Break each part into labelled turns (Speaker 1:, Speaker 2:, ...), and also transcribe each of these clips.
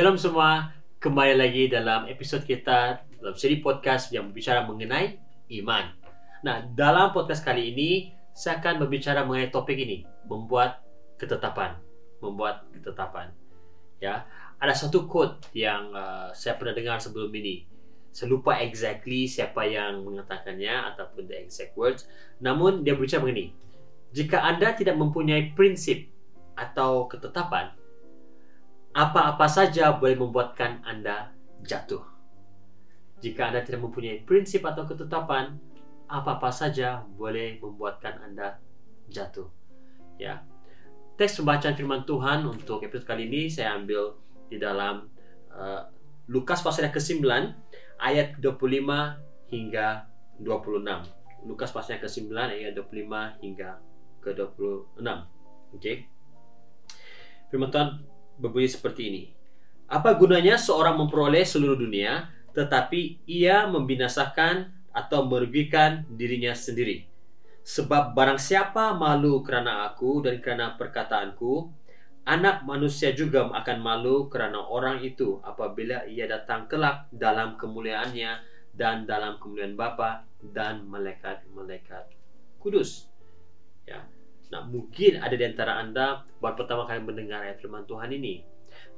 Speaker 1: Shalom semua, kembali lagi dalam episod kita dalam seri podcast yang berbicara mengenai iman. Nah, dalam podcast kali ini saya akan berbicara mengenai topik ini, membuat ketetapan, membuat ketetapan. Ya, ada satu quote yang uh, saya pernah dengar sebelum ini. Saya lupa exactly siapa yang mengatakannya ataupun the exact words. Namun dia berbicara begini. Jika Anda tidak mempunyai prinsip atau ketetapan, apa-apa saja boleh membuatkan Anda jatuh. Jika Anda tidak mempunyai prinsip atau ketetapan, apa-apa saja boleh membuatkan Anda jatuh. Ya. Teks pembacaan firman Tuhan untuk episode kali ini saya ambil di dalam uh, Lukas pasal yang ke-9 ayat 25 hingga 26. Lukas pasal yang ke-9 ayat 25 hingga ke-26. Oke. Okay? Firman Tuhan berbunyi seperti ini. Apa gunanya seorang memperoleh seluruh dunia tetapi ia membinasakan atau merugikan dirinya sendiri? Sebab barang siapa malu kerana aku dan kerana perkataanku, anak manusia juga akan malu kerana orang itu apabila ia datang kelak dalam kemuliaannya dan dalam kemuliaan Bapa dan malaikat-malaikat kudus. Ya. Nah, mungkin ada di antara Anda baru pertama kali mendengar ayat firman Tuhan ini.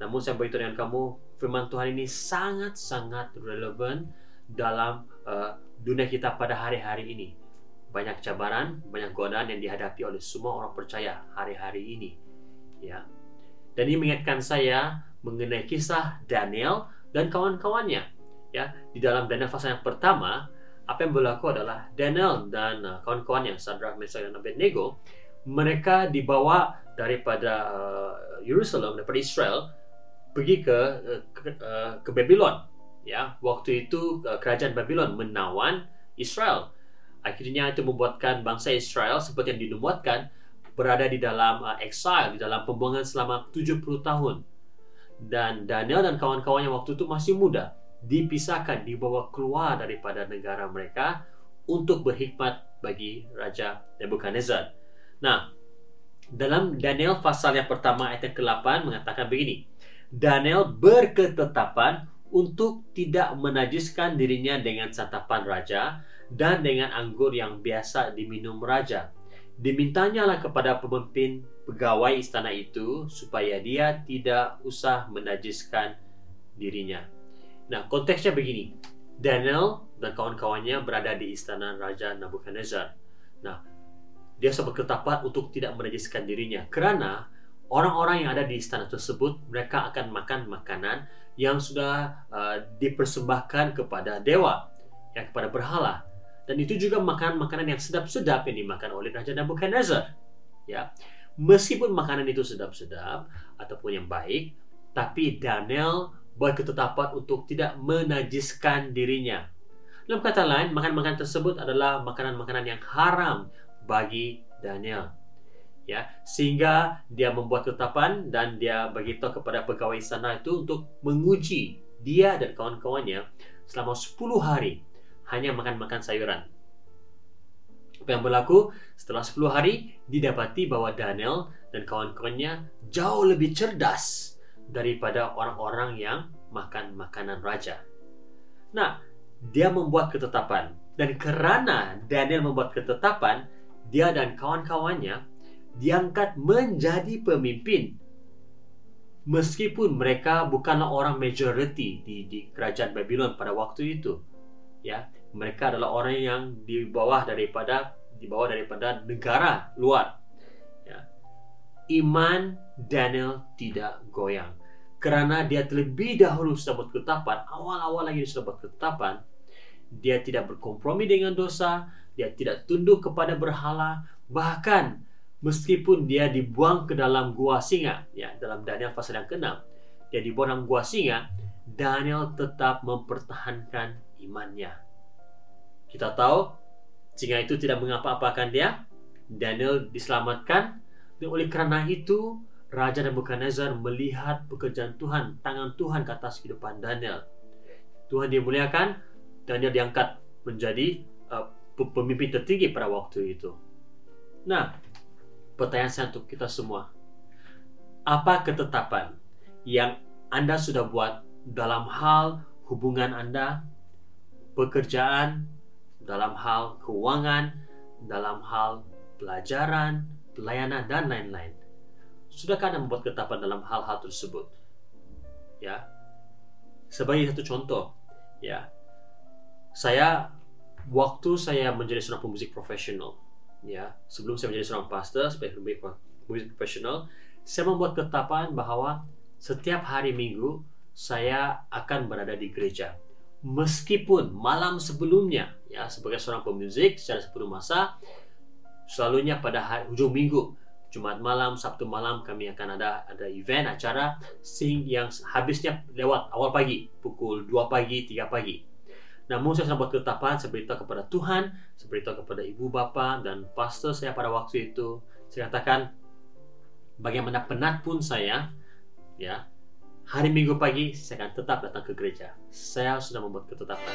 Speaker 1: Namun saya beritahu dengan kamu, firman Tuhan ini sangat-sangat relevan dalam uh, dunia kita pada hari-hari ini. Banyak cabaran, banyak godaan yang dihadapi oleh semua orang percaya hari-hari ini. Ya. Dan ini mengingatkan saya mengenai kisah Daniel dan kawan-kawannya. Ya, di dalam Daniel pasal yang pertama, apa yang berlaku adalah Daniel dan uh, kawan-kawannya Sadrach, Meshach dan Abednego mereka dibawa daripada uh, daripada Israel pergi ke uh, ke, uh, ke Babylon. Ya waktu itu uh, kerajaan Babylon menawan Israel. Akhirnya itu membuatkan bangsa Israel seperti yang dinubuatkan berada di dalam uh, exile di dalam pembuangan selama 70 tahun. Dan Daniel dan kawan-kawannya waktu itu masih muda dipisahkan dibawa keluar daripada negara mereka untuk berhikmat bagi Raja Nebuchadnezzar Nah, dalam Daniel pasal yang pertama ayat yang ke-8 mengatakan begini. Daniel berketetapan untuk tidak menajiskan dirinya dengan santapan raja dan dengan anggur yang biasa diminum raja. Dimintanya lah kepada pemimpin pegawai istana itu supaya dia tidak usah menajiskan dirinya. Nah, konteksnya begini. Daniel dan kawan-kawannya berada di istana Raja Nabuchadnezzar. Nah, dia sempat ketapat untuk tidak menajiskan dirinya. Kerana orang-orang yang ada di istana tersebut mereka akan makan makanan yang sudah uh, dipersembahkan kepada dewa yang kepada berhala. Dan itu juga makan makanan yang sedap-sedap yang dimakan oleh Raja Nebuchadnezzar. Ya. Meskipun makanan itu sedap-sedap ataupun yang baik tapi Daniel buat ketetapan untuk tidak menajiskan dirinya. Dalam kata lain, makan-makan tersebut adalah makanan-makanan yang haram bagi Daniel. Ya, sehingga dia membuat ketetapan dan dia beritahu kepada pegawai istana itu untuk menguji dia dan kawan-kawannya selama 10 hari hanya makan-makan sayuran. Apa yang berlaku setelah 10 hari didapati bahwa Daniel dan kawan-kawannya jauh lebih cerdas daripada orang-orang yang makan makanan raja. Nah, dia membuat ketetapan dan kerana Daniel membuat ketetapan, dia dan kawan-kawannya diangkat menjadi pemimpin. Meskipun mereka bukanlah orang majority di, di kerajaan Babylon pada waktu itu ya mereka adalah orang yang di bawah daripada di bawah daripada negara luar ya. Iman Daniel tidak goyang. Kerana dia terlebih dahulu buat ketetapan awal-awal lagi buat ketetapan dia tidak berkompromi dengan dosa dia tidak tunduk kepada berhala bahkan meskipun dia dibuang ke dalam gua singa ya dalam Daniel pasal yang ke-6 dia dibuang dalam gua singa Daniel tetap mempertahankan imannya. Kita tahu singa itu tidak mengapa-apakan dia. Daniel diselamatkan. Dan oleh kerana itu Raja Nebuchadnezzar melihat pekerjaan Tuhan tangan Tuhan ke atas kehidupan Daniel. Tuhan dimuliakan. Daniel diangkat menjadi pemimpin tertinggi pada waktu itu. Nah, pertanyaan saya untuk kita semua. Apa ketetapan yang Anda sudah buat dalam hal hubungan Anda, pekerjaan, dalam hal keuangan, dalam hal pelajaran, pelayanan dan lain-lain. Sudahkah Anda membuat ketetapan dalam hal-hal tersebut? Ya. Sebagai satu contoh, ya. Saya waktu saya menjadi seorang pemusik profesional, ya, sebelum saya menjadi seorang pastor sebagai pemusik profesional, saya membuat ketetapan bahwa setiap hari Minggu saya akan berada di gereja. Meskipun malam sebelumnya, ya, sebagai seorang pemusik secara sepenuh masa, selalunya pada hari, ujung minggu Jumat malam, Sabtu malam kami akan ada ada event acara sing yang habisnya lewat awal pagi pukul 2 pagi, 3 pagi. Namun saya buat ketetapan saya beritahu kepada Tuhan, saya beritahu kepada ibu bapa dan pastor saya pada waktu itu. Saya katakan bagaimana penat pun saya ya hari Minggu pagi saya akan tetap datang ke gereja. Saya sudah membuat ketetapan.